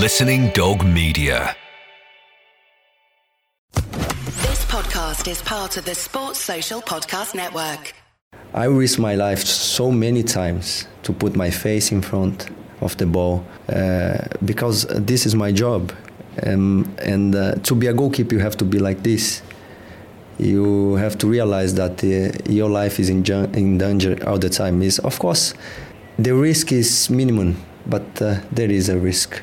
Listening Dog Media. This podcast is part of the Sports Social Podcast Network. I risked my life so many times to put my face in front of the ball uh, because this is my job. Um, and uh, to be a goalkeeper, you have to be like this. You have to realize that uh, your life is in, ju- in danger all the time. Is of course, the risk is minimum, but uh, there is a risk.